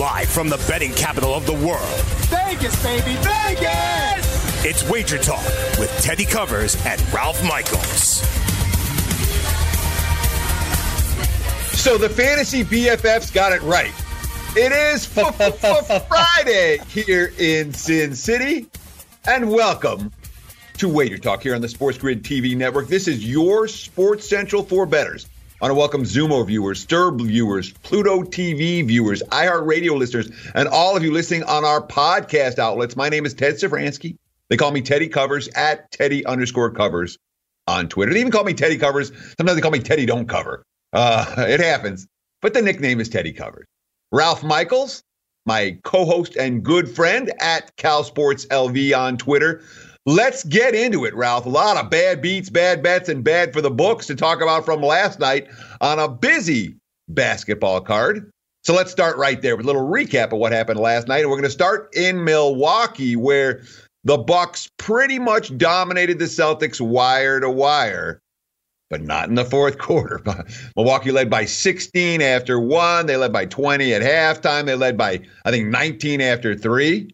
Live from the betting capital of the world. Vegas, baby, Vegas! It's Wager Talk with Teddy Covers and Ralph Michaels. So the fantasy BFFs got it right. It is Friday here in Sin City. And welcome to Wager Talk here on the Sports Grid TV network. This is your Sports Central for betters. I want to welcome Xumo viewers, STIRR viewers, Pluto TV viewers, iHeartRadio listeners, and all of you listening on our podcast outlets. My name is Ted Sevransky. They call me Teddy Covers at Teddy underscore covers on Twitter. They even call me Teddy Covers. Sometimes they call me Teddy Don't Cover. Uh, it happens. But the nickname is Teddy Covers. Ralph Michaels, my co-host and good friend at Cal Sports LV on Twitter. Let's get into it, Ralph. A lot of bad beats, bad bets, and bad for the books to talk about from last night on a busy basketball card. So let's start right there with a little recap of what happened last night. And we're going to start in Milwaukee, where the Bucks pretty much dominated the Celtics wire to wire, but not in the fourth quarter. Milwaukee led by 16 after one. They led by 20 at halftime. They led by, I think, 19 after three.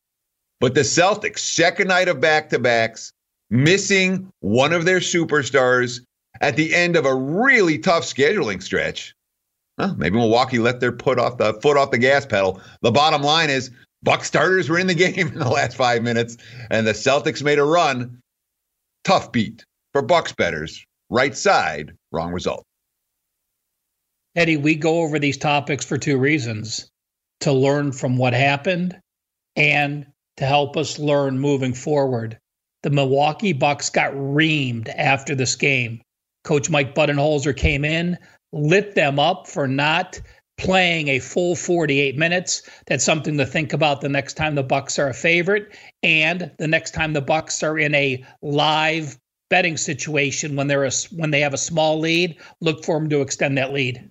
But the Celtics, second night of back to backs, missing one of their superstars at the end of a really tough scheduling stretch. Well, maybe Milwaukee let their put off the foot off the gas pedal. The bottom line is Buck starters were in the game in the last five minutes, and the Celtics made a run. Tough beat for Bucks betters. Right side, wrong result. Eddie, we go over these topics for two reasons to learn from what happened and to help us learn moving forward. The Milwaukee Bucks got reamed after this game. Coach Mike Budenholzer came in, lit them up for not playing a full 48 minutes. That's something to think about the next time the Bucks are a favorite and the next time the Bucks are in a live betting situation when they're a, when they have a small lead, look for them to extend that lead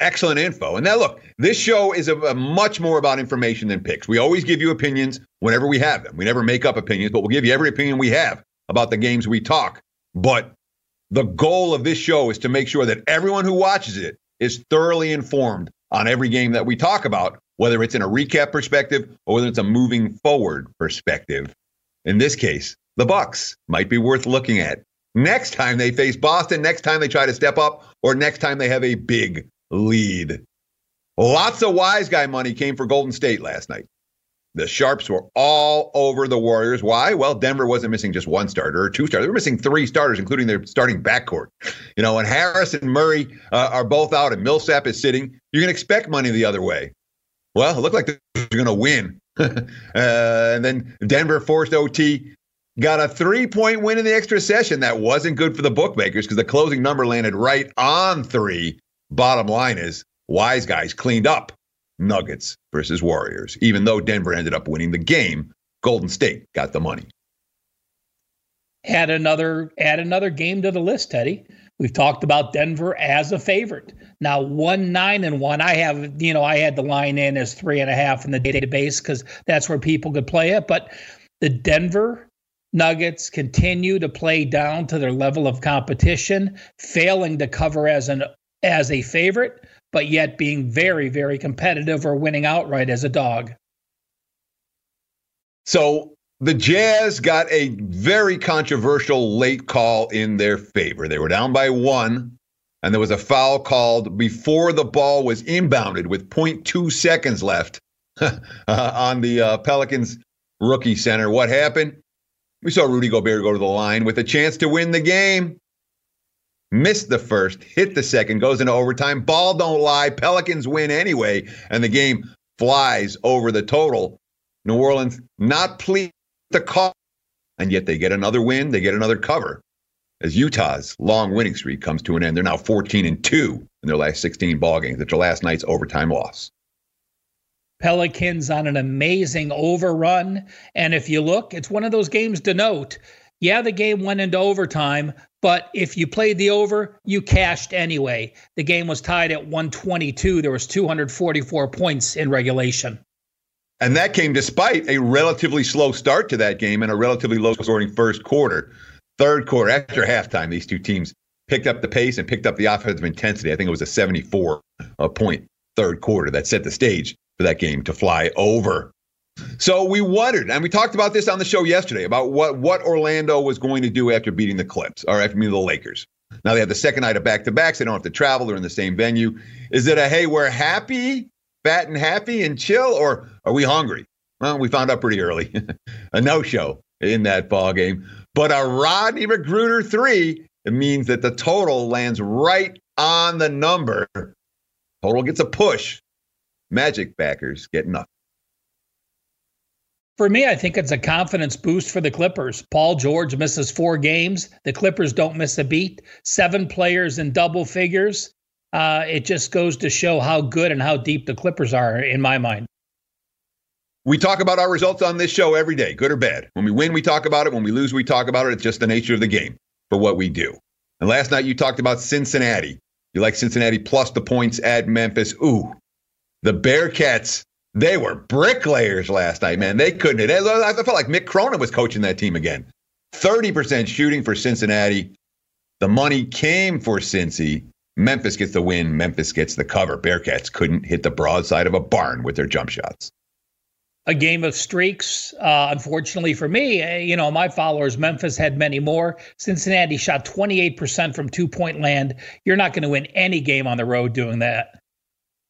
excellent info. And now, look, this show is a, a, much more about information than picks. We always give you opinions whenever we have them. We never make up opinions, but we'll give you every opinion we have about the games we talk. But the goal of this show is to make sure that everyone who watches it is thoroughly informed on every game that we talk about, whether it's in a recap perspective or whether it's a moving forward perspective. In this case, the Bucks might be worth looking at next time they face Boston, next time they try to step up, or next time they have a big lead. Lots of wise guy money came for Golden State last night. The Sharps were all over the Warriors. Why? Well, Denver wasn't missing just one starter or two starters. They were missing three starters, including their starting backcourt. You know, when Harris and Murray uh, are both out and Millsap is sitting, you're going to expect money the other way. Well, it looked like they're going to win. uh, and then Denver forced OT, got a three point win in the extra session. That wasn't good for the bookmakers because the closing number landed right on three. Bottom line is, wise guys cleaned up Nuggets versus Warriors. Even though Denver ended up winning the game, Golden State got the money. Add another add another game to the list, Teddy. We've talked about Denver as a favorite. Now one nine and one. I have, you know, I had the line in as three and a half in the database because that's where people could play it. But the Denver Nuggets continue to play down to their level of competition, failing to cover as an as a favorite, but yet being very, very competitive or winning outright as a dog. So the Jazz got a very controversial late call in their favor. They were down by one, and there was a foul called before the ball was inbounded with 0.2 seconds left uh, on the uh, Pelicans rookie center. What happened? We saw Rudy Gobert go to the line with a chance to win the game missed the first, hit the second, goes into overtime. Ball don't lie. Pelicans win anyway, and the game flies over the total. New Orleans not pleased the call, and yet they get another win. They get another cover as Utah's long winning streak comes to an end. They're now 14 and 2 in their last 16 ball games after last night's overtime loss. Pelicans on an amazing overrun. And if you look, it's one of those games to note. Yeah, the game went into overtime, but if you played the over, you cashed anyway. The game was tied at 122. There was 244 points in regulation. And that came despite a relatively slow start to that game and a relatively low scoring first quarter. Third quarter, after halftime, these two teams picked up the pace and picked up the offensive intensity. I think it was a 74 uh, point third quarter that set the stage for that game to fly over. So we wondered, and we talked about this on the show yesterday about what what Orlando was going to do after beating the Clips or after beating the Lakers. Now they have the second night of back to backs. They don't have to travel. They're in the same venue. Is it a hey, we're happy, fat and happy and chill, or are we hungry? Well, we found out pretty early. a no show in that ball game. But a Rodney McGruder three, it means that the total lands right on the number. Total gets a push. Magic backers get nothing. For me, I think it's a confidence boost for the Clippers. Paul George misses four games. The Clippers don't miss a beat. Seven players in double figures. Uh, it just goes to show how good and how deep the Clippers are, in my mind. We talk about our results on this show every day, good or bad. When we win, we talk about it. When we lose, we talk about it. It's just the nature of the game for what we do. And last night you talked about Cincinnati. You like Cincinnati plus the points at Memphis. Ooh, the Bearcats they were bricklayers last night, man. They couldn't. I felt like Mick Cronin was coaching that team again. 30% shooting for Cincinnati. The money came for Cincy. Memphis gets the win. Memphis gets the cover. Bearcats couldn't hit the broadside of a barn with their jump shots. A game of streaks. Uh, unfortunately for me, eh, you know, my followers, Memphis had many more. Cincinnati shot 28% from two point land. You're not going to win any game on the road doing that.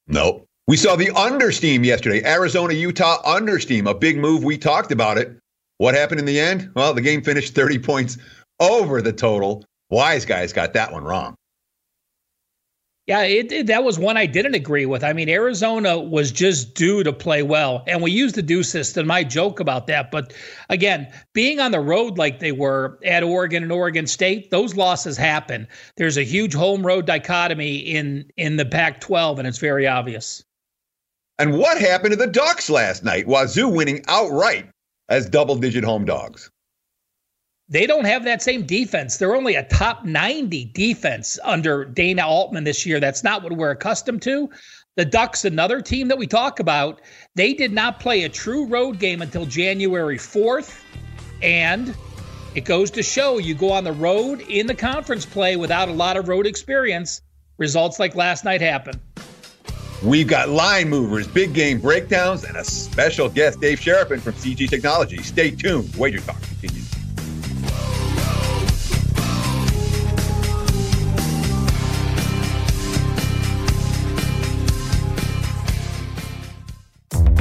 Nope. We saw the understeam yesterday, Arizona Utah understeam, a big move. We talked about it. What happened in the end? Well, the game finished 30 points over the total. Wise guys got that one wrong. Yeah, it, it, that was one I didn't agree with. I mean, Arizona was just due to play well, and we used the due system. I joke about that, but again, being on the road like they were at Oregon and Oregon State, those losses happen. There's a huge home road dichotomy in in the Pac-12, and it's very obvious. And what happened to the Ducks last night? Wazoo winning outright as double digit home dogs. They don't have that same defense. They're only a top 90 defense under Dana Altman this year. That's not what we're accustomed to. The Ducks, another team that we talk about, they did not play a true road game until January 4th. And it goes to show you go on the road in the conference play without a lot of road experience. Results like last night happen. We've got line movers, big game breakdowns, and a special guest, Dave Sharapan from CG Technology. Stay tuned. Wager Talk continues.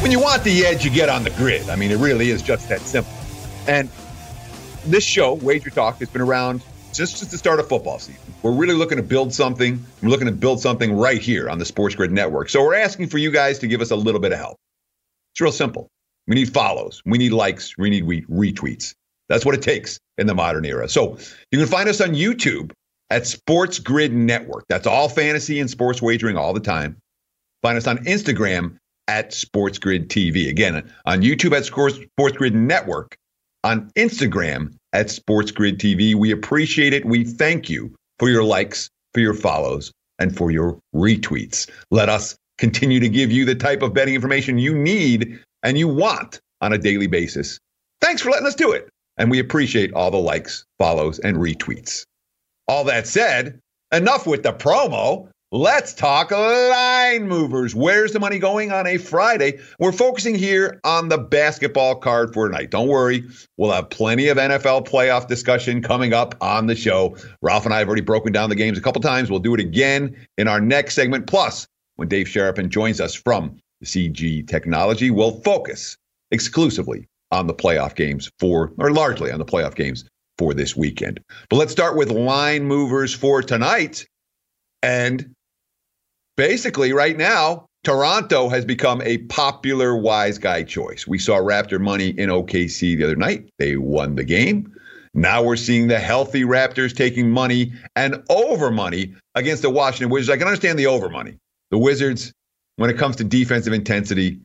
When you want the edge, you get on the grid. I mean, it really is just that simple. And this show, Wager Talk, has been around just since the start of football season. We're really looking to build something. We're looking to build something right here on the Sports Grid Network. So we're asking for you guys to give us a little bit of help. It's real simple. We need follows. We need likes. We need retweets. That's what it takes in the modern era. So you can find us on YouTube at Sports Grid Network. That's all fantasy and sports wagering all the time. Find us on Instagram at Sports Grid TV. Again, on YouTube at Sports Grid Network, on Instagram at Sports Grid TV. We appreciate it. We thank you for your likes, for your follows, and for your retweets. Let us continue to give you the type of betting information you need and you want on a daily basis. Thanks for letting us do it. And we appreciate all the likes, follows, and retweets. All that said, enough with the promo. Let's talk line movers. Where's the money going on a Friday? We're focusing here on the basketball card for tonight. Don't worry, we'll have plenty of NFL playoff discussion coming up on the show. Ralph and I have already broken down the games a couple times. We'll do it again in our next segment. Plus, when Dave Sharapan joins us from CG Technology, we'll focus exclusively on the playoff games for, or largely on the playoff games for this weekend. But let's start with line movers for tonight. And basically, right now, Toronto has become a popular wise guy choice. We saw Raptor money in OKC the other night. They won the game. Now we're seeing the healthy Raptors taking money and over money against the Washington Wizards. I can understand the over money. The Wizards, when it comes to defensive intensity,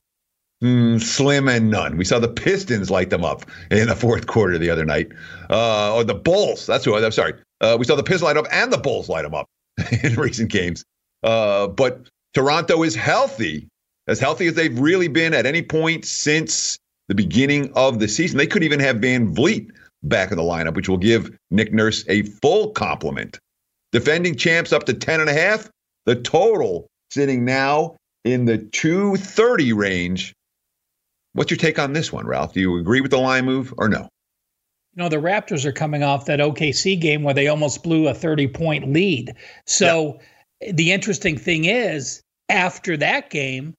mm, slim and none. We saw the Pistons light them up in the fourth quarter the other night. Uh, or the Bulls. That's who I'm sorry. Uh, we saw the Pistons light up and the Bulls light them up in recent games. Uh, but Toronto is healthy, as healthy as they've really been at any point since the beginning of the season. They could even have Van Vleet back in the lineup, which will give Nick Nurse a full complement. Defending champs up to 10 and a half. The total sitting now in the 230 range. What's your take on this one, Ralph? Do you agree with the line move or no? You know, the Raptors are coming off that OKC game where they almost blew a 30 point lead. So, the interesting thing is, after that game,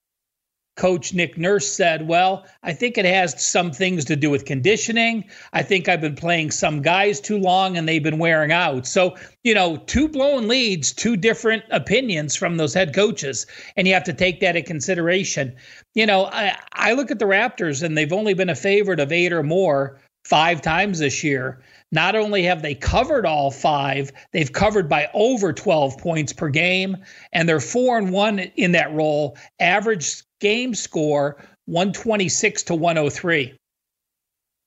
Coach Nick Nurse said, Well, I think it has some things to do with conditioning. I think I've been playing some guys too long and they've been wearing out. So, you know, two blown leads, two different opinions from those head coaches. And you have to take that into consideration. You know, I, I look at the Raptors and they've only been a favorite of eight or more five times this year. Not only have they covered all five, they've covered by over 12 points per game, and they're four and one in that role. Average game score 126 to 103.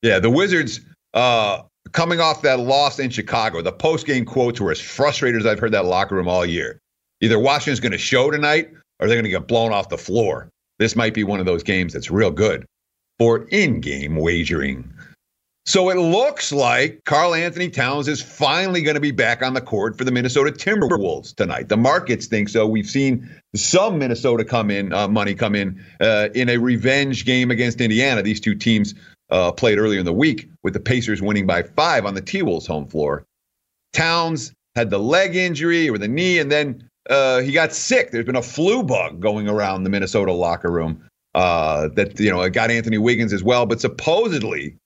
Yeah, the Wizards uh, coming off that loss in Chicago, the post game quotes were as frustrated as I've heard that locker room all year. Either Washington's going to show tonight or they're going to get blown off the floor. This might be one of those games that's real good for in game wagering. So it looks like Karl-Anthony Towns is finally going to be back on the court for the Minnesota Timberwolves tonight. The markets think so. We've seen some Minnesota come in, uh, money come in uh, in a revenge game against Indiana. These two teams uh, played earlier in the week with the Pacers winning by five on the T Wolves home floor. Towns had the leg injury or the knee, and then uh, he got sick. There's been a flu bug going around the Minnesota locker room uh, that you know got Anthony Wiggins as well. But supposedly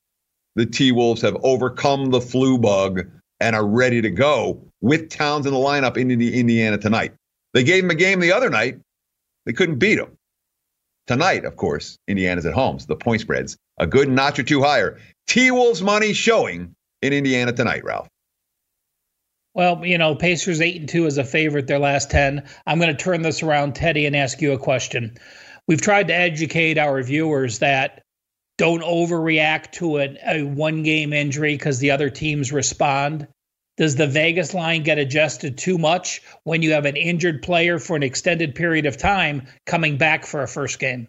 the T Wolves have overcome the flu bug and are ready to go with Towns in the lineup in Indiana tonight. They gave them a game the other night. They couldn't beat them. Tonight, of course, Indiana's at home, so the point spread's a good notch or two higher. T Wolves money showing in Indiana tonight, Ralph. Well, you know, Pacers eight and two as a favorite their last ten. I'm going to turn this around, Teddy, and ask you a question. We've tried to educate our viewers that don't overreact to a, a one game injury because the other teams respond. Does the Vegas line get adjusted too much when you have an injured player for an extended period of time coming back for a first game?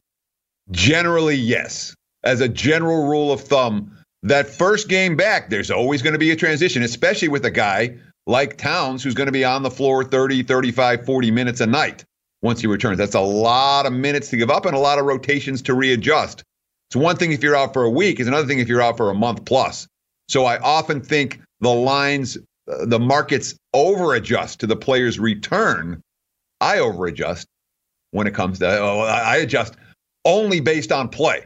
Generally, yes. As a general rule of thumb, that first game back, there's always going to be a transition, especially with a guy like Towns who's going to be on the floor 30, 35, 40 minutes a night once he returns. That's a lot of minutes to give up and a lot of rotations to readjust. It's one thing if you're out for a week, it's another thing if you're out for a month plus. So I often think the lines, uh, the markets over adjust to the player's return. I over adjust when it comes to, oh, I adjust only based on play.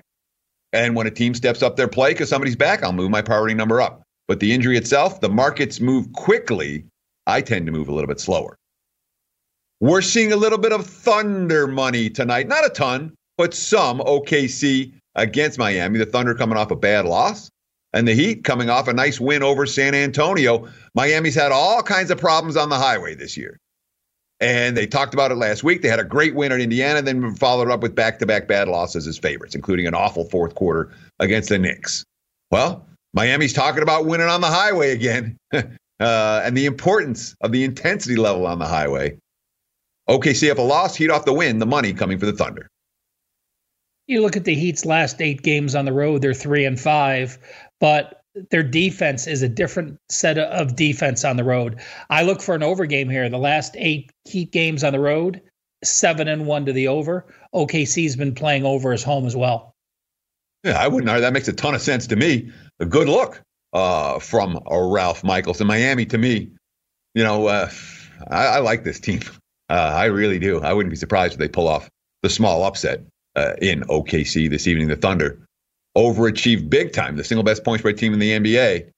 And when a team steps up their play because somebody's back, I'll move my priority number up. But the injury itself, the markets move quickly. I tend to move a little bit slower. We're seeing a little bit of thunder money tonight. Not a ton, but some. OKC against Miami. The Thunder coming off a bad loss, and the Heat coming off a nice win over San Antonio. Miami's had all kinds of problems on the highway this year. And they talked about it last week. They had a great win at Indiana, then followed up with back to back bad losses as favorites, including an awful fourth quarter against the Knicks. Well, Miami's talking about winning on the highway again uh, and the importance of the intensity level on the highway. OKC up a loss, Heat off the win, the money coming for the Thunder. You look at the Heat's last eight games on the road, they're three and five, but their defense is a different set of defense on the road. I look for an over game here. The last eight Heat games on the road, seven and one to the over. OKC's been playing over his home as well. Yeah, I wouldn't. That makes a ton of sense to me. A good look uh, from uh, Ralph Michaels in Miami to me. You know, uh, I, I, like this team. Uh, I really do. I wouldn't be surprised if they pull off the small upset uh, in OKC this evening. The Thunder overachieved big time, the single best point spread team in the NBA.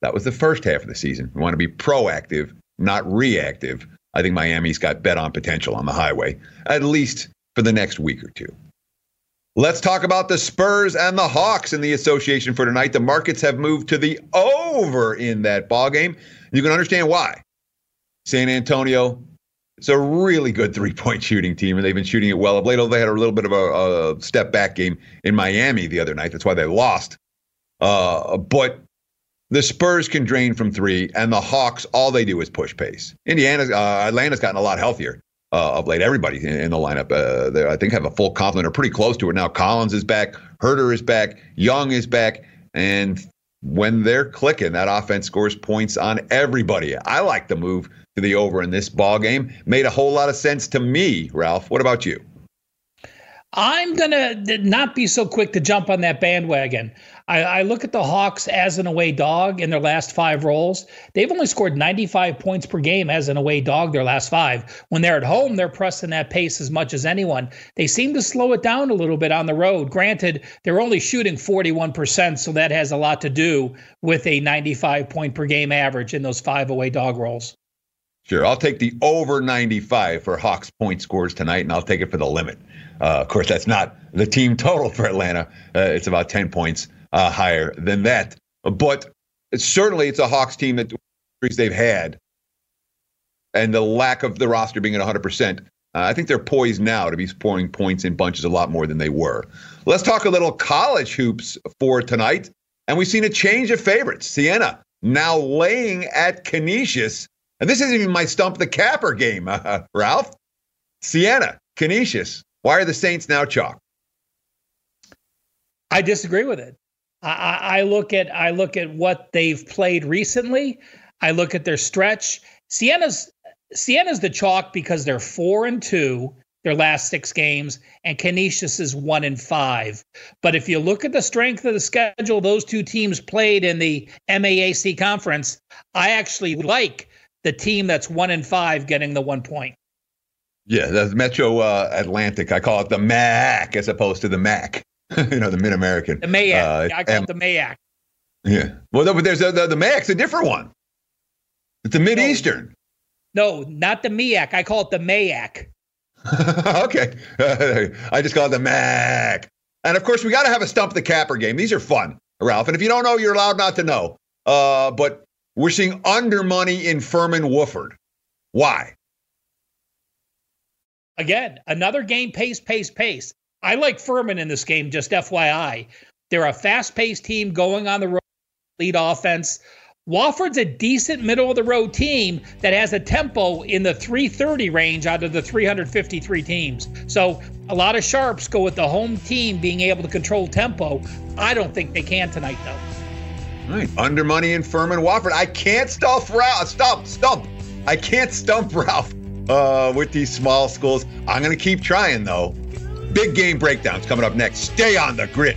That was the first half of the season. We want to be proactive, not reactive. I think Miami's got bet on potential on the highway, at least for the next week or two. Let's talk about the Spurs and the Hawks in the association for tonight. The markets have moved to the over in that ball game. You can understand why. San Antonio it's a really good three point shooting team, and they've been shooting it well of late. They had a little bit of a, a step back game in Miami the other night. That's why they lost. Uh, but the Spurs can drain from three, and the Hawks, all they do is push pace. Indiana, uh, Atlanta's gotten a lot healthier uh, of late. Everybody in, in the lineup, uh, they, I think, have a full complement or pretty close to it now. Collins is back, Huerter is back, Young is back, and when they're clicking, that offense scores points on everybody. I like the move to the over in this ball game. Made a whole lot of sense to me, Ralph. What about you? I'm gonna not be so quick to jump on that bandwagon. I, I, look at the Hawks as an away dog in their last five rolls. They've only scored 95 points per game as an away dog their last five. When they're at home, they're pressing that pace as much as anyone. They seem to slow it down a little bit on the road. Granted, they're only shooting 41%, so that has a lot to do with a 95 point per game average in those five away dog rolls. Sure. I'll take the over 95 for Hawks point scores tonight, and I'll take it for the limit. Uh, of course, that's not the team total for Atlanta. Uh, it's about 10 points uh, higher than that. But certainly, it's a Hawks team that they've had, and the lack of the roster being at 100%. Uh, I think they're poised now to be scoring points in bunches a lot more than they were. Let's talk a little college hoops for tonight. And we've seen a change of favorites. Siena now laying at Canisius and this isn't even my stump the capper game, uh, Ralph. Siena, Canisius. Why are the Saints now chalk? I disagree with it. I, I look at I look at what they've played recently. I look at their stretch. Sienna's Siena's the chalk because they're four and two their last six games, and Canisius is one and five. But if you look at the strength of the schedule those two teams played in the MAAC conference, I actually like the team that's one in five getting the one point. Yeah, that's Metro uh, Atlantic. I call it the MAC as opposed to the MAC. you know, the Mid American. The MAC. Uh, yeah, I call M- it the MAC. Yeah. Well, but there's a, the, the MAC's a different one. It's the Mid Eastern. No, not the MEAC. I call it the MAYAC. okay. I just call it the MAC. And of course, we got to have a stump the capper game. These are fun, Ralph. And if you don't know, you're allowed not to know. Uh, but we're seeing under money in Furman Wofford. Why? Again, another game pace, pace, pace. I like Furman in this game, just FYI. They're a fast paced team going on the road, lead offense. Wofford's a decent middle of the road team that has a tempo in the 330 range out of the 353 teams. So a lot of sharps go with the home team being able to control tempo. I don't think they can tonight, though. All right. Under money in Furman Wofford. I can't stump Ralph. Stump, stump. I can't stump Ralph uh, with these small schools. I'm going to keep trying, though. Big game breakdowns coming up next. Stay on the grid.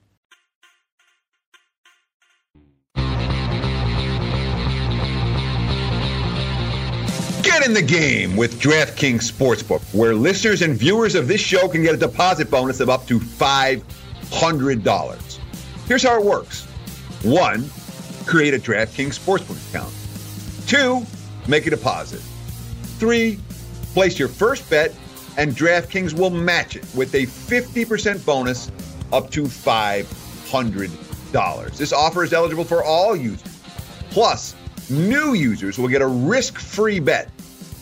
Get in the game with DraftKings Sportsbook, where listeners and viewers of this show can get a deposit bonus of up to $500. Here's how it works one, create a DraftKings Sportsbook account, two, make a deposit, three, place your first bet, and DraftKings will match it with a 50% bonus up to $500. This offer is eligible for all users. Plus, New users will get a risk-free bet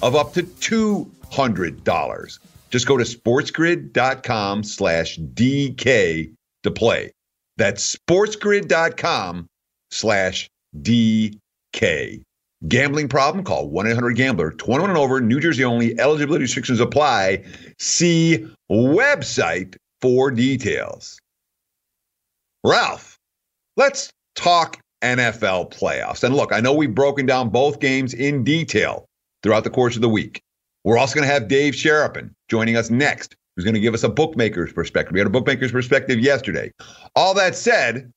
of up to $200. Just go to sportsgrid.com slash DK to play. That's sportsgrid.com slash DK. Gambling problem? Call 1-800-GAMBLER. 21 and over, New Jersey only. Eligibility restrictions apply. See website for details. Ralph, let's talk NFL playoffs. And look, I know we've broken down both games in detail throughout the course of the week. We're also going to have Dave Sharapan joining us next, who's going to give us a bookmaker's perspective. We had a bookmaker's perspective yesterday. All that said,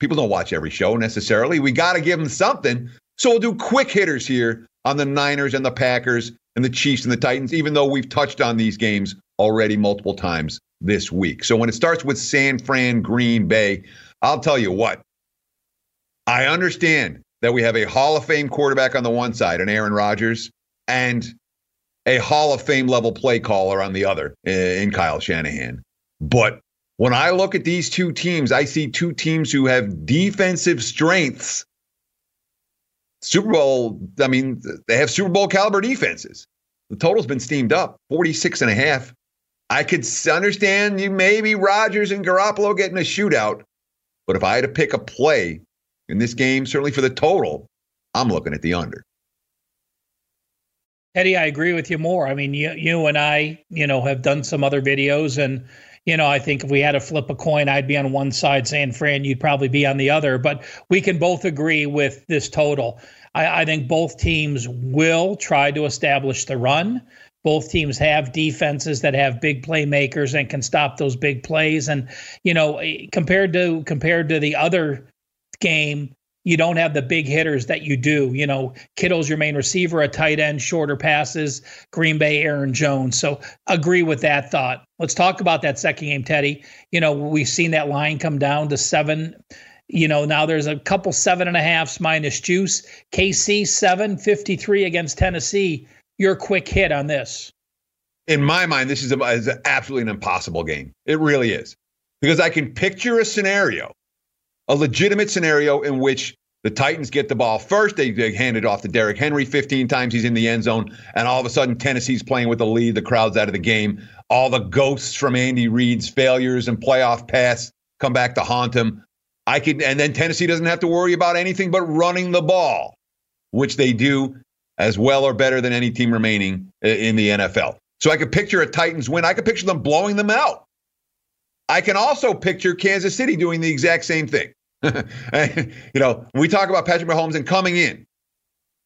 people don't watch every show necessarily. We got to give them something. So we'll do quick hitters here on the Niners and the Packers and the Chiefs and the Titans, even though we've touched on these games already multiple times this week. So when it starts with San Fran, Green Bay, I'll tell you what, I understand that we have a Hall of Fame quarterback on the one side and Aaron Rodgers and a Hall of Fame level play caller on the other in Kyle Shanahan. But when I look at these two teams, I see two teams who have defensive strengths. Super Bowl, I mean, they have Super Bowl caliber defenses. The total's been steamed up 46 and a half. I could understand you maybe Rodgers and Garoppolo getting a shootout. But if I had to pick a play in this game, certainly for the total, I'm looking at the under. Eddie, I agree with you more. I mean, you, you and I, you know, have done some other videos, and you know, I think if we had to flip a coin, I'd be on one side, San Fran, you'd probably be on the other. But we can both agree with this total. I, I think both teams will try to establish the run. Both teams have defenses that have big playmakers and can stop those big plays. And you know, eh, compared to compared to the other game, you don't have the big hitters that you do. You know, Kittle's your main receiver, a tight end, shorter passes, Green Bay, Aaron Jones. So agree with that thought. Let's talk about that second game, Teddy. You know, we've seen that line come down to seven. You know, now there's a couple seven and a halfs minus juice. KC 753 against Tennessee. Your quick hit on this. In my mind, this is, a, is absolutely an impossible game. It really is. Because I can picture a scenario a legitimate scenario in which the Titans get the ball first. They, they hand it off to Derrick Henry 15 times. He's in the end zone. And all of a sudden, Tennessee's playing with the lead. The crowd's out of the game. All the ghosts from Andy Reid's failures and playoff pass come back to haunt him. I could, and then Tennessee doesn't have to worry about anything but running the ball, which they do as well or better than any team remaining in the NFL. So I could picture a Titans win. I could picture them blowing them out. I can also picture Kansas City doing the exact same thing. you know, we talk about Patrick Mahomes and coming in.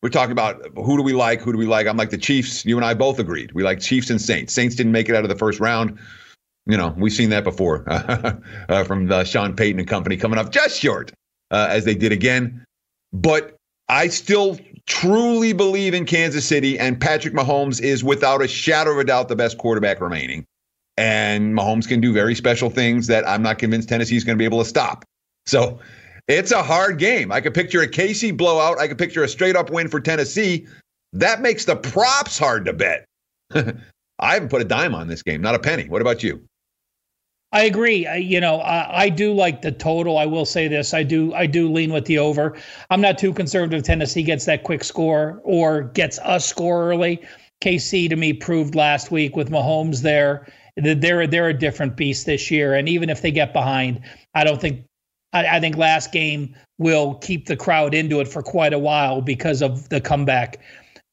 We're talking about who do we like? Who do we like? I'm like the Chiefs. You and I both agreed. We like Chiefs and Saints. Saints didn't make it out of the first round. You know, we've seen that before uh, from uh, Sean Payton and company coming up just short uh, as they did again. But I still truly believe in Kansas City, and Patrick Mahomes is without a shadow of a doubt the best quarterback remaining. And Mahomes can do very special things that I'm not convinced Tennessee's going to be able to stop. So it's a hard game. I could picture a KC blowout. I could picture a straight up win for Tennessee. That makes the props hard to bet. I haven't put a dime on this game, not a penny. What about you? I agree. I, you know, I, I, do like the total. I will say this: I do, I do lean with the over. I'm not too conservative. Tennessee gets that quick score or gets a score early. KC to me proved last week with Mahomes there they're they're a different beast this year. And even if they get behind, I don't think I, I, think last game will keep the crowd into it for quite a while because of the comeback.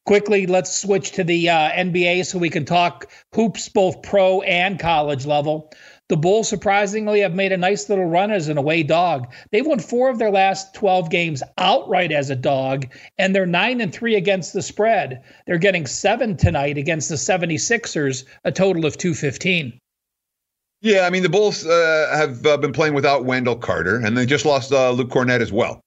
Quickly, let's switch to the uh, NBA so we can talk hoops, both pro and college level. The Bulls surprisingly have made a nice little run as an away dog. They've won four of their last 12 games outright as a dog, and they're 9 and 3 against the spread. They're getting 7 tonight against the 76ers, a total of 215. Yeah, I mean the Bulls uh, have uh, been playing without Wendell Carter, and they just lost uh, Luke Kornet as well,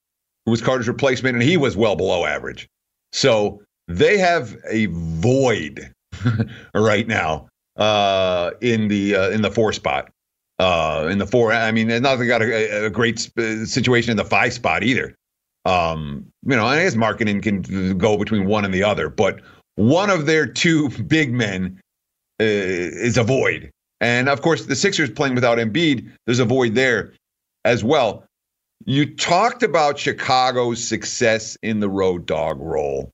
who was Carter's replacement, and he was well below average. So they have a void right now uh, in the uh, in the four spot. Uh, in the four, I mean, not they got a, a, great situation in the five spot either. Um, you know, I guess Markkanen can go between one and the other, but one of their two big men is a void and of course, the Sixers playing without Embiid, there's a void there as well. You talked about Chicago's success in the road dog role.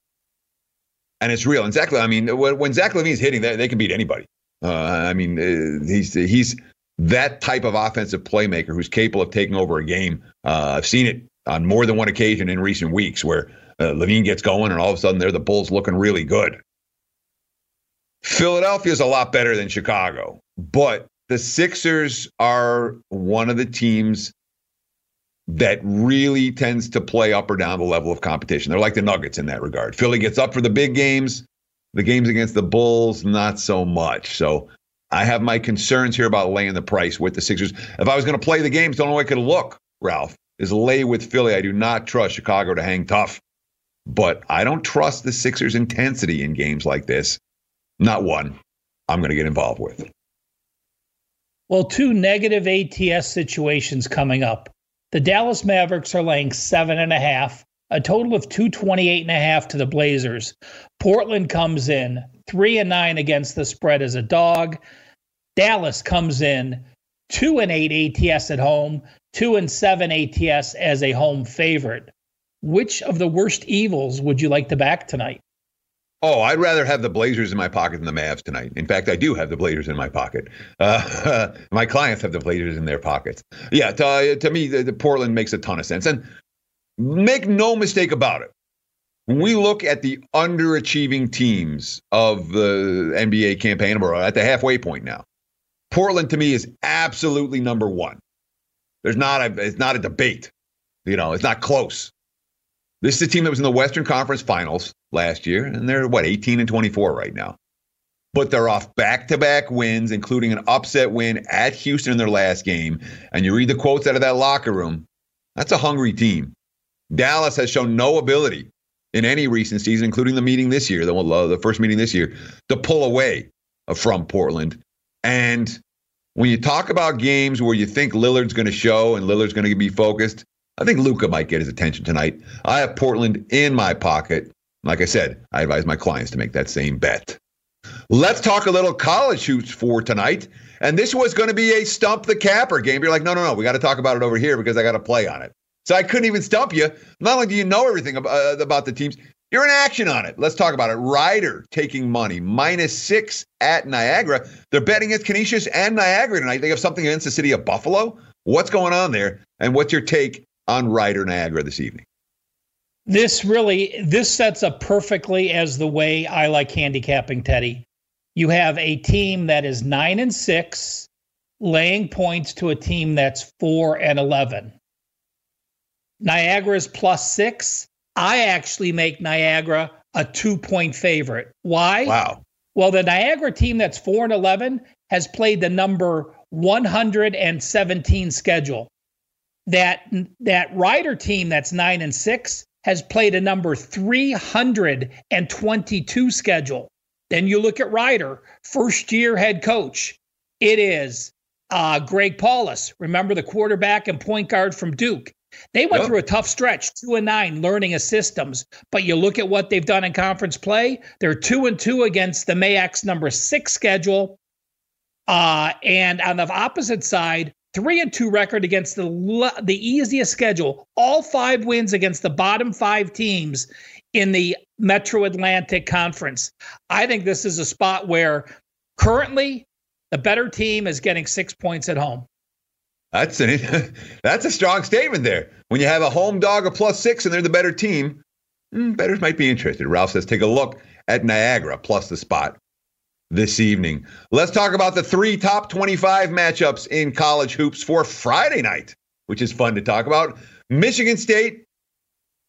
And it's real. And Zach, I mean, when Zach LaVine's hitting, they, they can beat anybody. Uh, I mean, uh, he's he's that type of offensive playmaker who's capable of taking over a game. Uh, I've seen it on more than one occasion in recent weeks where uh, LaVine gets going and all of a sudden they're the Bulls looking really good. Philadelphia is a lot better than Chicago, but the Sixers are one of the teams that really tends to play up or down the level of competition. They're like the Nuggets in that regard. Philly gets up for the big games, the games against the Bulls, not so much. So I have my concerns here about laying the price with the Sixers. If I was going to play the games, the only way I could look, Ralph, is lay with Philly. I do not trust Chicago to hang tough but I don't trust the Sixers' intensity in games like this. Not one I'm going to get involved with. Well, two negative ATS situations coming up. The Dallas Mavericks are laying seven and a half, a total of 228 and a half to the Blazers. Portland comes in three and nine against the spread as a dog. Dallas comes in two and eight ATS at home, two and seven ATS as a home favorite. Which of the worst evils would you like to back tonight? Oh, I'd rather have the Blazers in my pocket than the Mavs tonight. In fact, I do have the Blazers in my pocket. Uh, my clients have the Blazers in their pockets. Yeah, to, uh, to me, the, the Portland makes a ton of sense. And make no mistake about it. When we look at the underachieving teams of the NBA campaign, we're at the halfway point now. Portland to me is absolutely number one. There's not a it's not a debate. You know, it's not close. This is a team that was in the Western Conference Finals last year, and they're what 18 and 24 right now. But they're off back-to-back wins, including an upset win at Houston in their last game. And you read the quotes out of that locker room. That's a hungry team. Dallas has shown no ability in any recent season, including the meeting this year, the, uh, first meeting this year, to pull away from Portland. And when you talk about games where you think Lillard's going to show and Lillard's going to be focused, I think Luka might get his attention tonight. I have Portland in my pocket. Like I said, I advise my clients to make that same bet. Let's talk a little college hoops for tonight. And this was going to be a stump the capper game. You're like, no, no, no, we got to talk about it over here because I got to play on it. So I couldn't even stump you. Not only do you know everything about, uh, about the teams, you're in action on it. Let's talk about it. Rider taking money, minus six at Niagara. They're betting against Canisius and Niagara tonight. They have something against the city of Buffalo. What's going on there? And what's your take on Rider Niagara this evening? This really this sets up perfectly as the way I like handicapping Teddy. You have a team that is nine and six, laying points to a team that's four and eleven. Niagara is plus six. I actually make Niagara a two point favorite. Why? Wow. Well, the Niagara team that's 4 and 11 has played the number 117 schedule. That that Rider team that's 9 and 6 has played a number 322 schedule. Then you look at Rider, first year head coach. It is uh, Greg Paulus. Remember the quarterback and point guard from Duke. They went yep. through a tough stretch, two and nine, learning a systems. But you look at what they've done in conference play; they're two and two against the MAAC's number six schedule, uh, and on the opposite side, three and two record against the the easiest schedule. All five wins against the bottom five teams in the Metro Atlantic Conference. I think this is a spot where currently the better team is getting six points at home. That's an that's a strong statement there. When you have a home dog of plus six and they're the better team, mm, betters might be interested. Ralph says take a look at Niagara plus the spot this evening. Let's talk about the three top 25 matchups in college hoops for Friday night, which is fun to talk about. Michigan State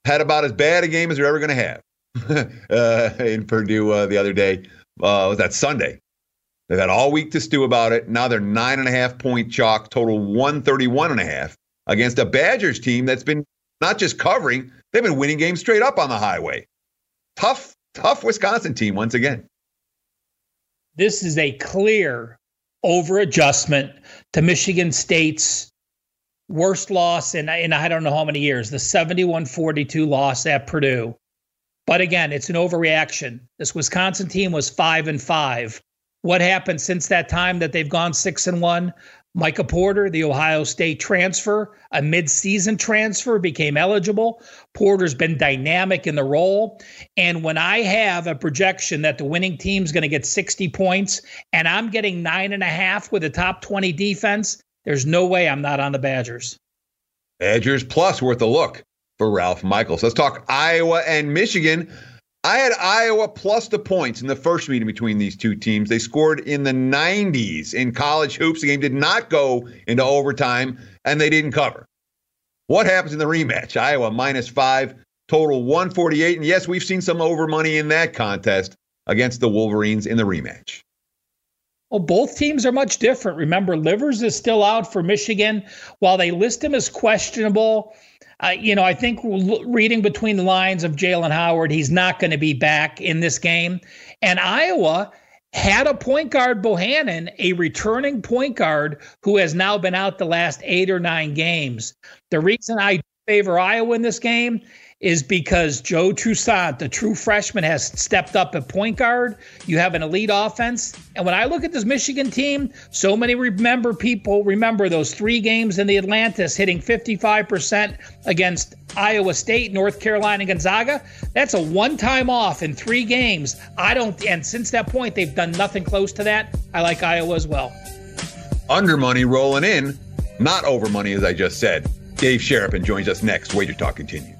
had about as bad a game as they're ever going to have uh, in Purdue uh, the other day. Uh, was that Sunday? They've had all week to stew about it. Now they're nine and a half point chalk, total 131 and a half against a Badgers team that's been not just covering, they've been winning games straight up on the highway. Tough, tough Wisconsin team once again. This is a clear over adjustment to Michigan State's worst loss in, in I don't know how many years, the 71 42 loss at Purdue. But again, it's an overreaction. This Wisconsin team was five and five what happened since that time that they've gone six and one? Micah Potter, the Ohio State transfer, a midseason transfer, became eligible. Potter's been dynamic in the role. And when I have a projection that the winning team's going to get 60 points and I'm getting nine and a half with a top 20 defense, there's no way I'm not on the Badgers. Badgers plus worth a look for Ralph Michaels. Let's talk Iowa and Michigan. I had Iowa plus the points in the first meeting between these two teams. They scored in the 90s in college hoops. The game did not go into overtime, and they didn't cover. What happens in the rematch? Iowa minus five, total 148. And yes, we've seen some over money in that contest against the Wolverines in the rematch. Well, both teams are much different. Remember, Livers is still out for Michigan. While they list him as questionable, Uh, you know, I think reading between the lines of Juwan Howard, he's not going to be back in this game. And Iowa had a point guard, Bohannon, a returning point guard who has now been out the last eight or nine games. The reason I favor Iowa in this game is because Joe Toussaint, the true freshman, has stepped up at point guard. You have an elite offense. And when I look at this Michigan team, so many remember people remember those three games in the Atlantis hitting 55% against Iowa State, North Carolina, Gonzaga. That's a one time off in three games. I don't, and since that point, they've done nothing close to that. I like Iowa as well. Under money rolling in, not over money, as I just said. Dave Sharapan joins us next. Wager Talk continues.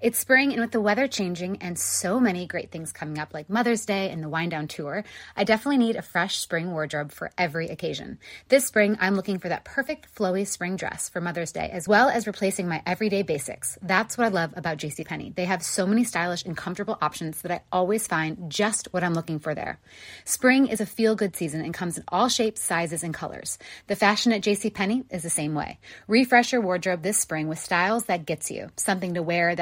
It's spring, and with the weather changing and so many great things coming up, like Mother's Day and the Wind Down Tour, I definitely need a fresh spring wardrobe for every occasion. This spring, I'm looking for that perfect flowy spring dress for Mother's Day, as well as replacing my everyday basics. That's what I love about JCPenney. They have so many stylish and comfortable options that I always find just what I'm looking for there. Spring is a feel good season and comes in all shapes, sizes, and colors. The fashion at JCPenney is the same way. Refresh your wardrobe this spring with styles that gets you, something to wear that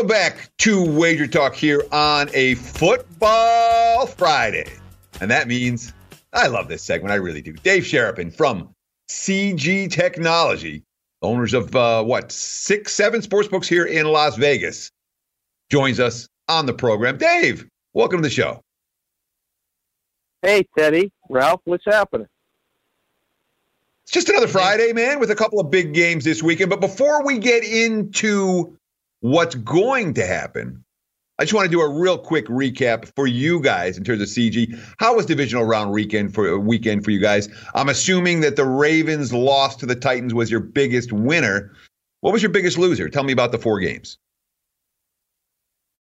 Welcome back to Wager Talk here on a Football Friday. And that means I love this segment. I really do. Dave Sharapan from CG Technology, owners of uh, what, six, seven sports books here in Las Vegas, joins us on the program. Dave, welcome to the show. Hey, Teddy, Ralph, what's happening? It's just another Friday, man, with a couple of big games this weekend. But before we get into what's going to happen, I just want to do a real quick recap for you guys in terms of CG. How was divisional round weekend for weekend for you guys? I'm assuming that the Ravens loss to the Titans was your biggest winner. What was your biggest loser? Tell me about the four games.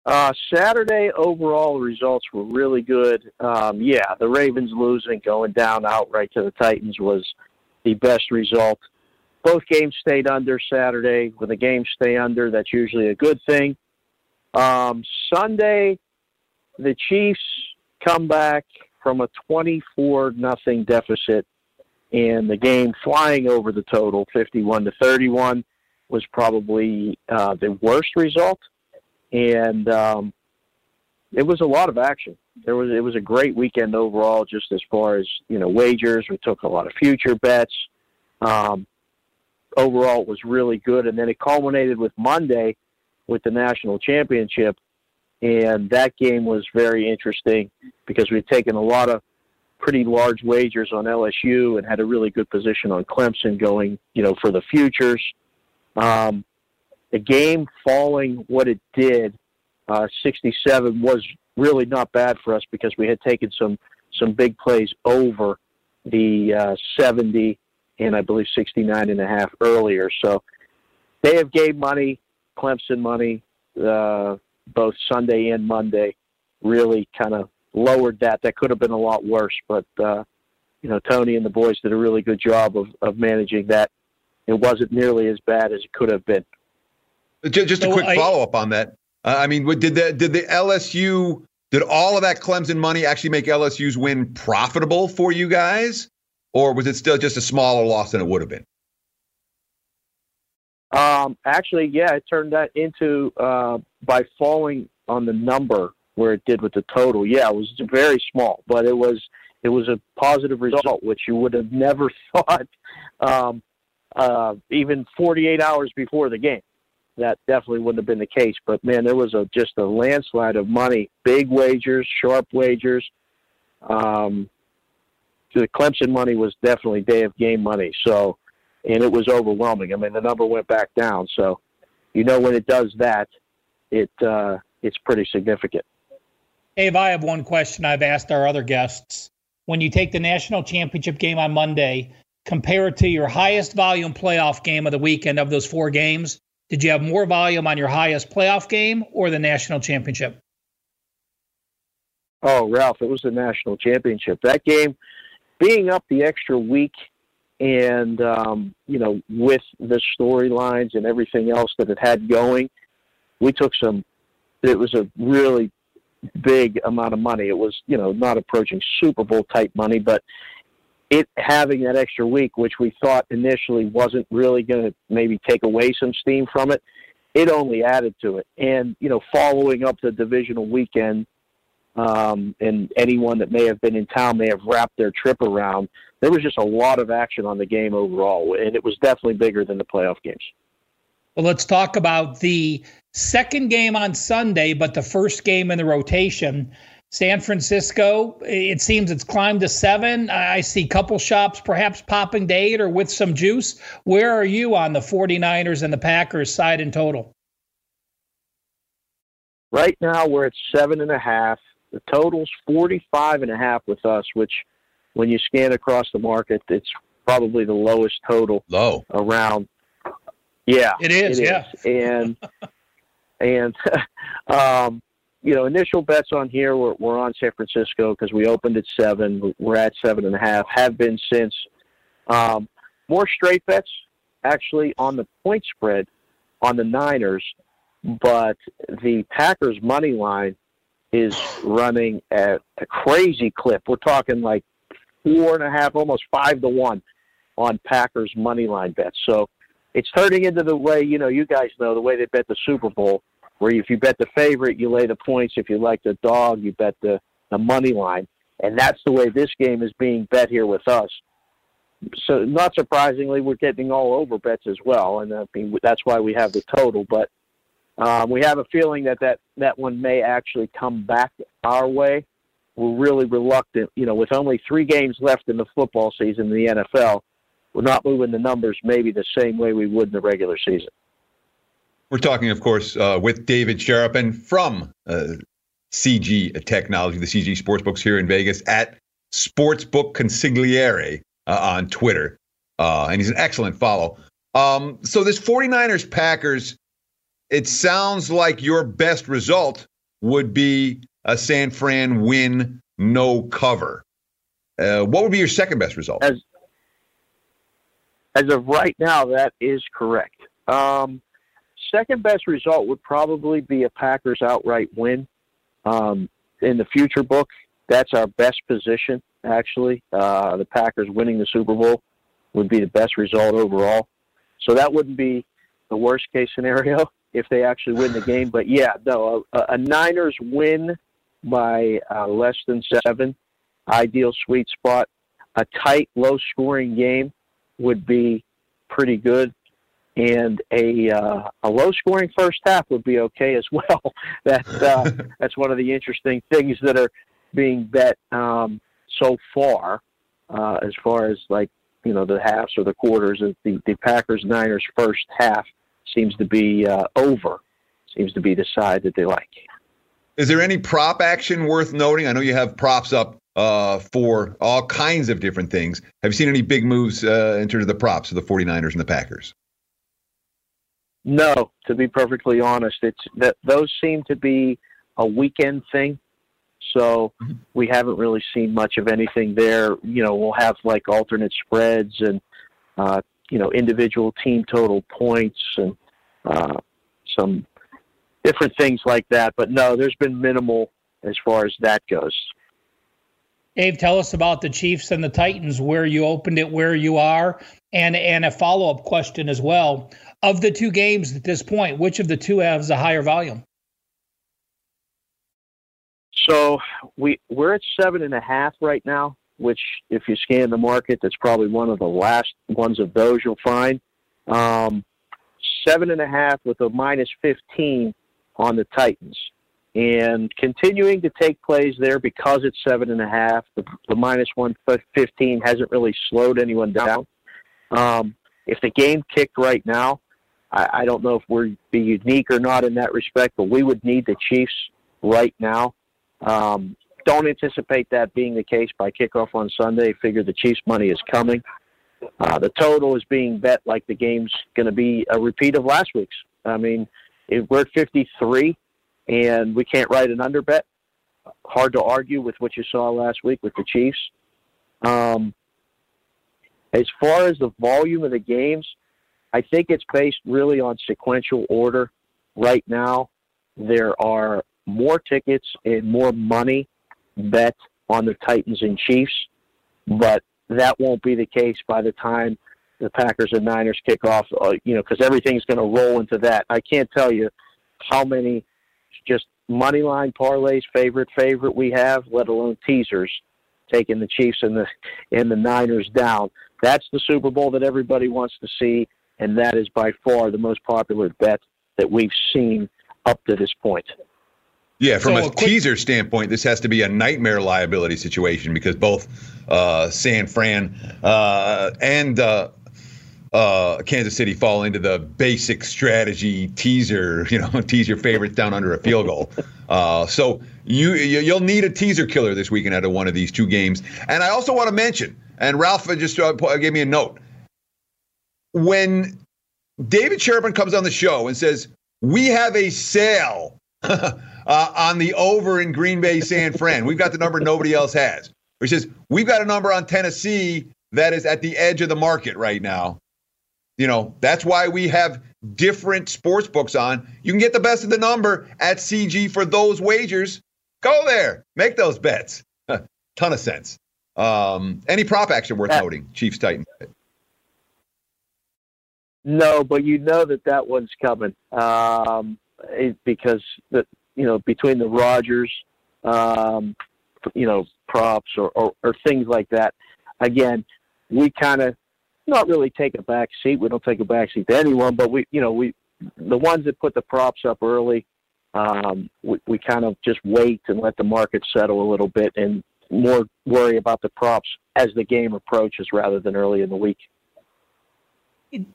Uh, Saturday overall results were really good. Um, yeah, the Ravens losing, going down outright to the Titans was the best result. Both games stayed under Saturday. When the games stay under, that's usually a good thing. Um, Sunday, the Chiefs come back from a 24 nothing deficit, and the game flying over the total, 51 to 31, was probably uh, the worst result. And um, it was a lot of action. there was it was a great weekend overall, just as far as you know wagers. We took a lot of future bets. Um, overall, it was really good, and then it culminated with Monday with the national championship, and that game was very interesting because we'd taken a lot of pretty large wagers on LSU and had a really good position on Clemson going, you know, for the futures. Um, the game falling what it did, uh, 67 was really not bad for us because we had taken some some big plays over the uh, 70 and I believe 69 and a half earlier. So they have gave money, Clemson money, uh, both Sunday and Monday, really kind of lowered that. That could have been a lot worse, but uh, you know Tony and the boys did a really good job of of managing that. It wasn't nearly as bad as it could have been. Just a quick follow up on that. Uh, I mean, did the did the LSU did all of that Clemson money actually make LSU's win profitable for you guys, or was it still just a smaller loss than it would have been? Um, actually, yeah, it turned that into uh, by falling on the number where it did with the total. Yeah, it was very small, but it was it was a positive result, which you would have never thought um, uh, even 48 hours before the game. That definitely wouldn't have been the case. But man, there was a just a landslide of money, big wagers, sharp wagers. Um, the Clemson money was definitely day of game money. So, and it was overwhelming. I mean, the number went back down. So, you know, when it does that, it uh, it's pretty significant. Dave, I have one question I've asked our other guests. When you take the national championship game on Monday, compare it to your highest volume playoff game of the weekend of those four games, did you have more volume on your highest playoff game or the national championship? Oh, Ralph, it was the national championship. That game, being up the extra week and, um, you know, with the storylines and everything else that it had going, we took some, it was a really big amount of money. It was, you know, not approaching Super Bowl type money, but it having that extra week, which we thought initially wasn't really going to maybe take away some steam from it, it only added to it. And, you know, following up the divisional weekend, um, and anyone that may have been in town may have wrapped their trip around, there was just a lot of action on the game overall, and it was definitely bigger than the playoff games. Well, let's talk about the second game on Sunday, but the first game in the rotation. San Francisco, it seems it's climbed to seven. I see couple shops perhaps popping to eight or with some juice. Where are you on the 49ers and the Packers side in total? Right now, we're at seven and a half. The total's 45 and a half with us, which when you scan across the market, it's probably the lowest total low around. Yeah, it is. It yeah, is. and and um, you know, initial bets on here we're, we're on San Francisco because we opened at seven. We're at seven and a half. Have been since. Um, more straight bets actually on the point spread on the Niners, but the Packers money line is running at a crazy clip. We're talking like four and a half, almost five to one on Packers money line bets. So it's turning into the way you know you guys know the way they bet the Super Bowl where if you bet the favorite, you lay the points. If you like the dog, you bet the, the money line. And that's the way this game is being bet here with us. So, not surprisingly, we're getting all over bets as well, and I mean, that's why we have the total. But um, we have a feeling that, that that one may actually come back our way. We're really reluctant, you know, with only three games left in the football season in the NFL. We're not moving the numbers maybe the same way we would in the regular season. We're talking, of course, uh, with David Sharapan from uh, CG Technology, the CG Sportsbooks here in Vegas at Sportsbook Consigliere uh, on Twitter. Uh, and he's an excellent follow. Um, so, this 49ers Packers, it sounds like your best result would be a San Fran win, no cover. Uh, what would be your second best result? As, as of right now, that is correct. Um, second best result would probably be a Packers outright win. Um, in the future book, that's our best position, actually. Uh, the Packers winning the Super Bowl would be the best result overall. So that wouldn't be the worst case scenario if they actually win the game. But yeah, no, a, a Niners win by uh, less than seven. Ideal sweet spot. A tight, low scoring game would be pretty good. And a uh, a low scoring first half would be okay as well. that's uh, that's one of the interesting things that are being bet um, so far, uh, as far as like you know the halves or the quarters. Is the the Packers Niners first half seems to be uh, over. Seems to be the side that they like. Is there any prop action worth noting? I know you have props up uh, for all kinds of different things. Have you seen any big moves uh, in terms of the props of the 49ers and the Packers? No, to be perfectly honest, it's that those seem to be a weekend thing. So mm-hmm. we haven't really seen much of anything there. You know, we'll have like alternate spreads and uh, you know individual team total points and uh, some different things like that. But no, there's been minimal as far as that goes. Dave, tell us about the Chiefs and the Titans, where you opened it, where you are, and and a follow up question as well. Of the two games at this point, which of the two has a higher volume? So we we're at seven and a half right now, which if you scan the market, that's probably one of the last ones of those you'll find. Um, seven and a half with a minus fifteen on the Titans. And continuing to take plays there because it's seven and a half, the, the minus one fifteen hasn't really slowed anyone down. Um, if the game kicked right now, I, I don't know if we'd be unique or not in that respect, but we would need the Chiefs right now. Um, don't anticipate that being the case by kickoff on Sunday. Figure the Chiefs' money is coming. Uh, the total is being bet like the game's going to be a repeat of last week's. I mean, if we're at 53 and we can't write an under bet, hard to argue with what you saw last week with the Chiefs. Um, as far as the volume of the games, I think it's based really on sequential order. Right now, there are more tickets and more money bet on the Titans and Chiefs, but that won't be the case by the time the Packers and Niners kick off, uh, you know, because everything's going to roll into that. I can't tell you how many just money line parlays, favorite, favorite we have, let alone teasers, taking the Chiefs and the and the Niners down. That's the Super Bowl that everybody wants to see, and that is by far the most popular bet that we've seen up to this point. Yeah, from so a, a quick- teaser standpoint, this has to be a nightmare liability situation because both uh, San Fran uh, and uh, uh, Kansas City fall into the basic strategy teaser, you know, tease your favorites down under a field goal. Uh, so you you'll need a teaser killer this weekend out of one of these two games. And I also want to mention, and Ralph just uh, gave me a note when David Sharapan comes on the show and says we have a sale uh, on the over in Green Bay San Fran. We've got the number nobody else has. He says we've got a number on Tennessee that is at the edge of the market right now. You know, that's why we have different sports books on. You can get the best of the number at CG for those wagers. Go there, make those bets. Ton of sense. Um, any prop action worth that, noting? Chiefs Titans. No, but you know that that one's coming um, it, because the you know between the Rodgers, um, you know props or, or, or things like that. Again, we kind of not really take a back seat. We don't take a back seat to anyone, but we, you know, we, the ones that put the props up early, um, we, we kind of just wait and let the market settle a little bit and more worry about the props as the game approaches rather than early in the week.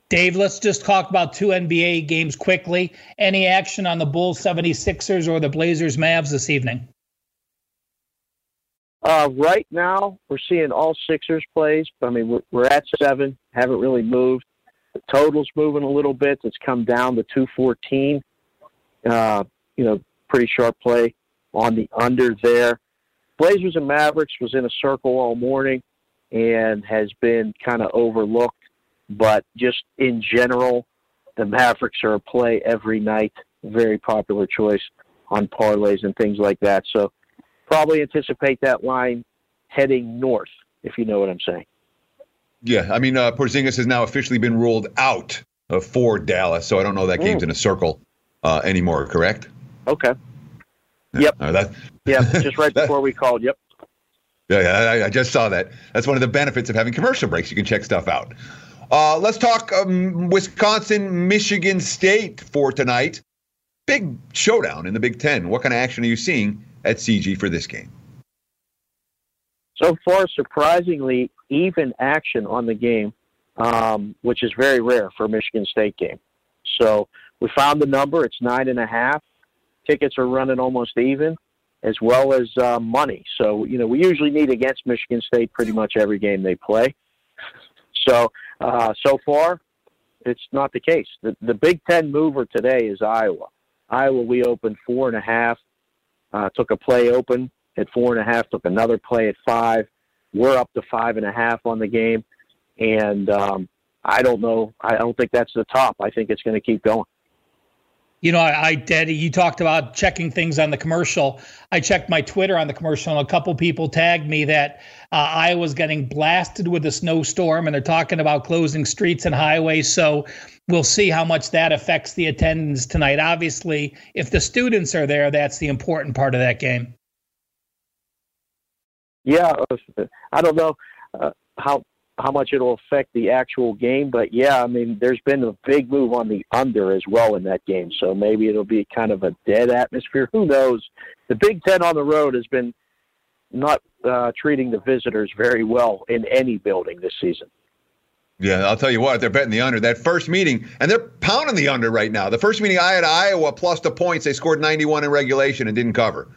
Dave, let's just talk about two NBA games quickly. Any action on the Bulls 76ers or the Blazers Mavs this evening? Uh, right now, we're seeing all Sixers plays. I mean, we're, we're at seven, haven't really moved. The total's moving a little bit. It's come down to 214. Uh, you know, pretty sharp play on the under there. Blazers and Mavericks was in a circle all morning and has been kind of overlooked. But just in general, the Mavericks are a play every night. Very popular choice on parlays and things like that. So probably anticipate that line heading north, if you know what I'm saying. Yeah, I mean, uh, Porzingis has now officially been ruled out uh, for Dallas, so I don't know that game's mm. in a circle uh, anymore. Correct? Okay. Yep. Uh, that, yeah, just right before we called. Yep. Yeah, yeah I, I, just saw that. That's one of the benefits of having commercial breaks. You can check stuff out. Uh, let's talk um, Wisconsin, Michigan State for tonight. Big showdown in the Big Ten. What kind of action are you seeing at CG for this game? So far, surprisingly, even action on the game, um, which is very rare for a Michigan State game. So we found the number. It's nine and a half. Tickets are running almost even, as well as uh, money. So you know we usually need against Michigan State pretty much every game they play. So uh, so far, it's not the case. The, the Big Ten mover today is Iowa. Iowa, we opened four and a half, uh, took a play open at four and a half, took another play at five. We're up to five and a half on the game, and um, I don't know. I don't think that's the top. I think it's going to keep going. You know, I, I Teddy, you talked about checking things on the commercial. I checked my Twitter on the commercial, and a couple people tagged me that uh, I was getting blasted with a snowstorm, and they're talking about closing streets and highways. So we'll see how much that affects the attendance tonight. Obviously, if the students are there, that's the important part of that game. Yeah, I don't know uh, how how much it'll affect the actual game. But yeah, I mean, there's been a big move on the under as well in that game. So maybe it'll be kind of a dead atmosphere. Who knows? The Big Ten on the road has been not uh, treating the visitors very well in any building this season. Yeah, I'll tell you what, they're betting the under. That first meeting, and they're pounding the under right now. The first meeting I had Iowa plus the points, they scored 91 in regulation and didn't cover.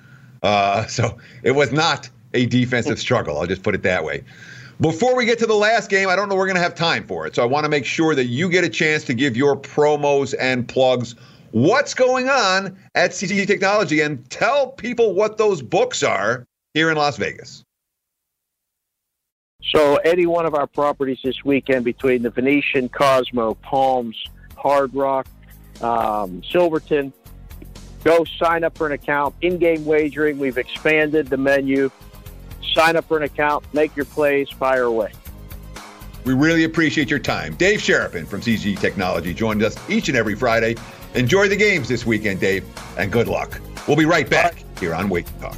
Uh, so it was not a defensive struggle. I'll just put it that way. Before we get to the last game, I don't know we're going to have time for it. So I want to make sure that you get a chance to give your promos and plugs. What's going on at CG Technology and tell people what those books are here in Las Vegas. So, any one of our properties this weekend between the Venetian, Cosmo, Palms, Hard Rock, um, Silverton, go sign up for an account. In game wagering, we've expanded the menu sign up for an account, make your plays, fire away. We really appreciate your time. Dave Sharapan from CG Technology joined us each and every Friday. Enjoy the games this weekend, Dave, and good luck. We'll be right back here on Wager Talk.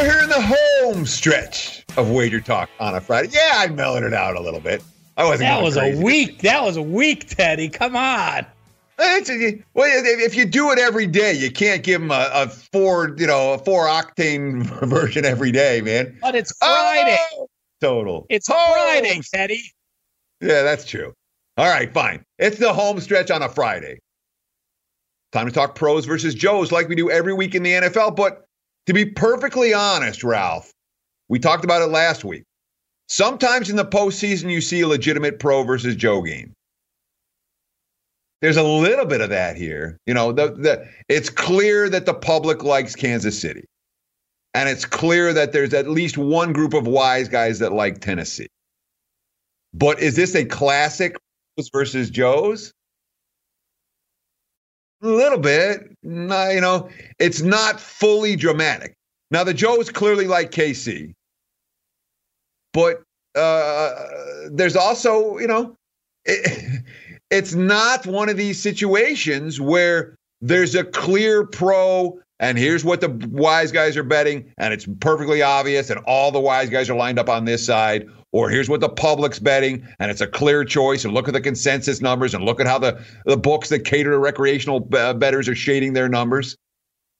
We're here in the home stretch of Wager Talk on a Friday. Yeah, I mellowed it out a little bit. I wasn't. That was crazy. a week. That was a week, Teddy. Come on. It's a, well, if you do it every day, you can't give them a, a four, you know, a four octane version every day, man. But it's Friday. Oh, total. It's Home Friday, Teddy. Yeah, that's true. All right, fine. It's the home stretch on a Friday. Time to talk pros versus Joes like we do every week in the NFL. But to be perfectly honest, Ralph, we talked about it last week. Sometimes in the postseason, you see a legitimate pro versus Joe game. There's a little bit of that here. You know, the, the, it's clear that the public likes Kansas City. And it's clear that there's at least one group of wise guys that like Tennessee. But is this a classic versus Joe's? A little bit. You know, it's not fully dramatic. Now, the Joes clearly like KC. But uh, there's also, you know, it, it's not one of these situations where there's a clear pro and here's what the wise guys are betting and it's perfectly obvious and all the wise guys are lined up on this side or here's what the public's betting and it's a clear choice and look at the consensus numbers and look at how the, the books that cater to recreational uh, bettors are shading their numbers.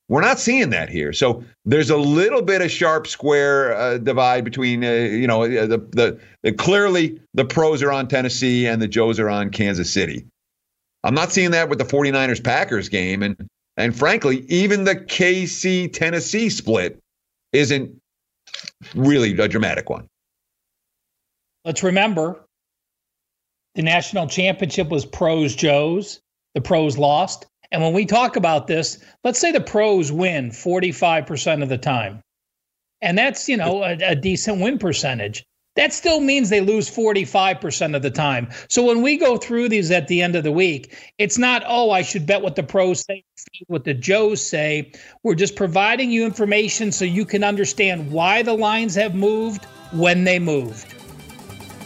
We're not seeing that here. So there's a little bit of sharp square uh, divide between uh, you know the, the, the clearly the pros are on tennessee and the joes are on kansas city. I'm not seeing that with the 49ers packers game and and frankly, even the KC Tennessee split isn't really a dramatic one. Let's remember the national championship was pros Joes. The pros lost. And when we talk about this, let's say the pros win 45% of the time. And that's, you know, a, a decent win percentage. That still means they lose 45% of the time. So when we go through these at the end of the week, it's not, oh, I should bet what the pros say, what the Joes say. We're just providing you information so you can understand why the lines have moved when they moved.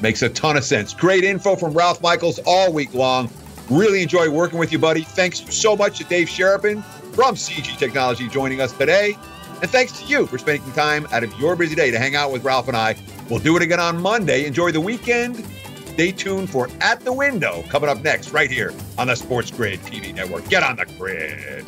Makes a ton of sense. Great info from Ralph Michaels all week long. Really enjoy working with you, buddy. Thanks so much to Dave Sharapan from CG Technology joining us today. And thanks to you for spending time out of your busy day to hang out with Ralph and I. We'll do it again on Monday. Enjoy the weekend. Stay tuned for At the Window coming up next, right here on the Sports Grid TV network. Get on the grid.